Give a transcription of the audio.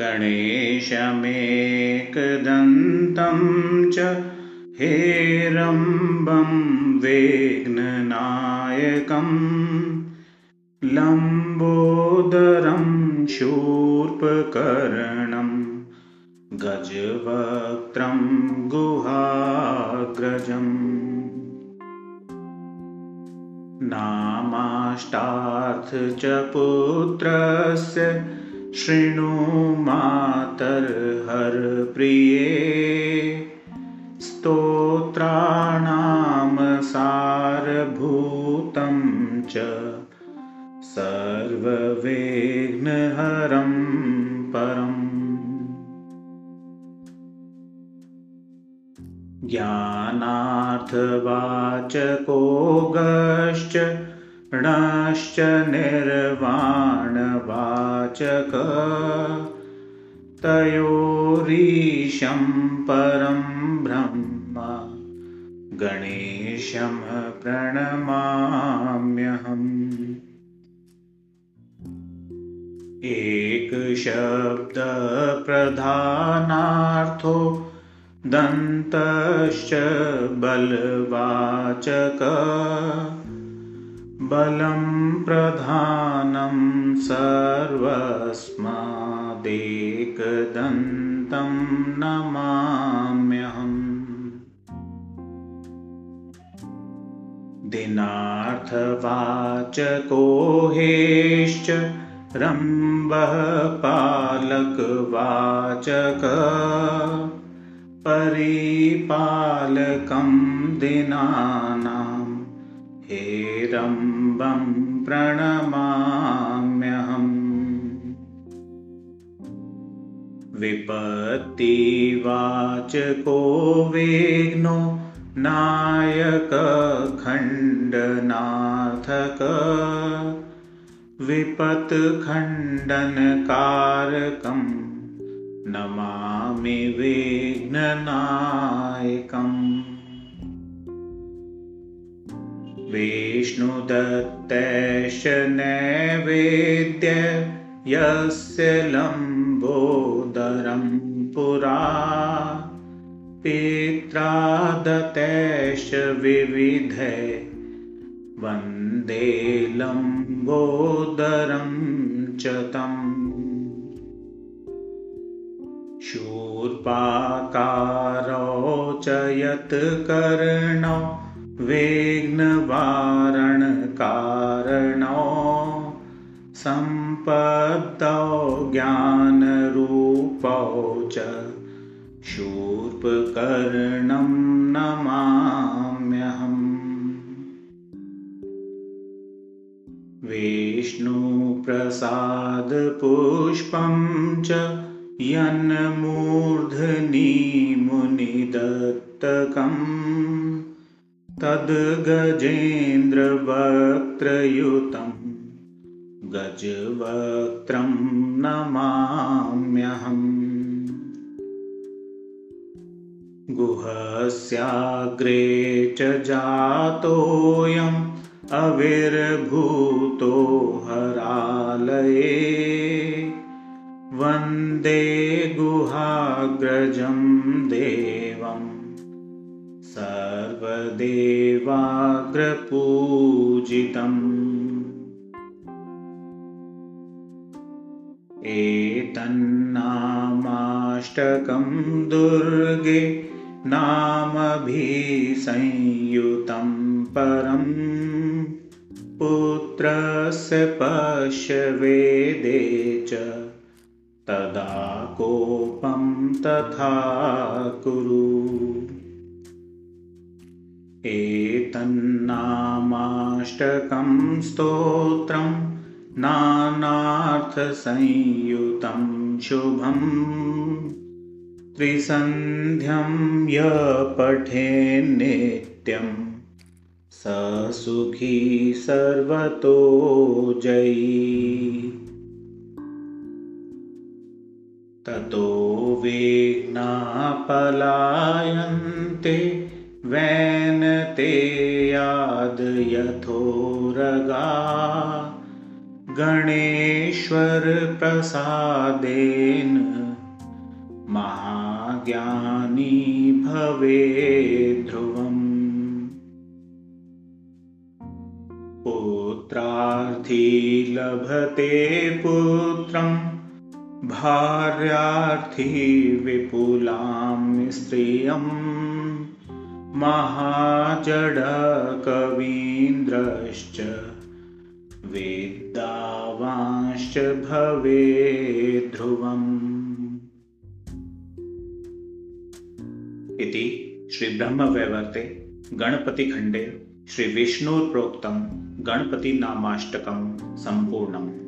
गणेशमेकदन्तं च हेरम्बं वेग्ननायकम् लम्बोदरं शूर्पकर्णं गजवक्त्रं गुहाग्रजम् नामाष्टार्थ च पुत्रस्य शृणु मातर्हरप्रिये स्तोत्राणां सारभूतं च सर्वविघ्नहरं परम्। ज्ञानार्थवाचको गश्च णश्च निर्वाणवाचक। तयोरीशं परं ब्रह्म। गणेशं प्रणमाम्यहम्। एकशब्दप्रधानार्थो दन्तश्च बलवाचक बलं प्रधानं सर्वस्मादेकदन्तं नमाम्यहम्। दिनार्थवाचको हेश्च रम्बः पालकवाचक। परिपालकं दिनानां हेरम्बं प्रणमाम्यहम्। विपत्तिवाचको वेग्नो नायकखण्डनाथक। विपत्खण्डनकारकम् नमामि विघ्ननायकम् विष्णुदत्तैश्च नैवेद्य यस्य लम्बोदरं पुरा। पित्रादतैश्च विविधे वन्दे लम्बोदरं च तम्। शूर्पाकारो च यत्कर्णो वेग्नवारणकारणो सम्पदौ ज्ञानरूपौ च शूर्पकर्णं नमाम्यहम्। विष्णुप्रसादपुष्पं च यन्मूर्धनिमुनिदत्तकम् तद्गजेन्द्रवक्त्रयुतं गजवक्त्रं नमाम्यहम् गुहस्याग्रे च जातोऽयम् अविर्भूतो हरालये वन्दे गुहाग्रजं देवं सर्वदेवाग्रपूजितम् एतन्नामाष्टकं दुर्गे नामभिसंयुतं परम् पुत्रस्य पश्यवेदे च तदा कोपं तथा कुरु एतन्नामाष्टकं स्तोत्रं नानार्थसंयुतं शुभम् त्रिसन्ध्यं य पठेन्नित्यम् स सुखी सर्वतो जयी ततो विघ्नापलायन्ते वैनते यादयथोरगा गणेश्वरप्रसादेन महाज्ञानी भवे ध्रुवम्। पुत्रार्थी लभते पुत्रम् भार्यार्थी विपुलां स्त्रियम् भवे ध्रुवम् इति श्रीब्रह्मवैवर्ते गणपतिखण्डे श्रीविष्णोर्प्रोक्तं गणपतिनामाष्टकं सम्पूर्णम्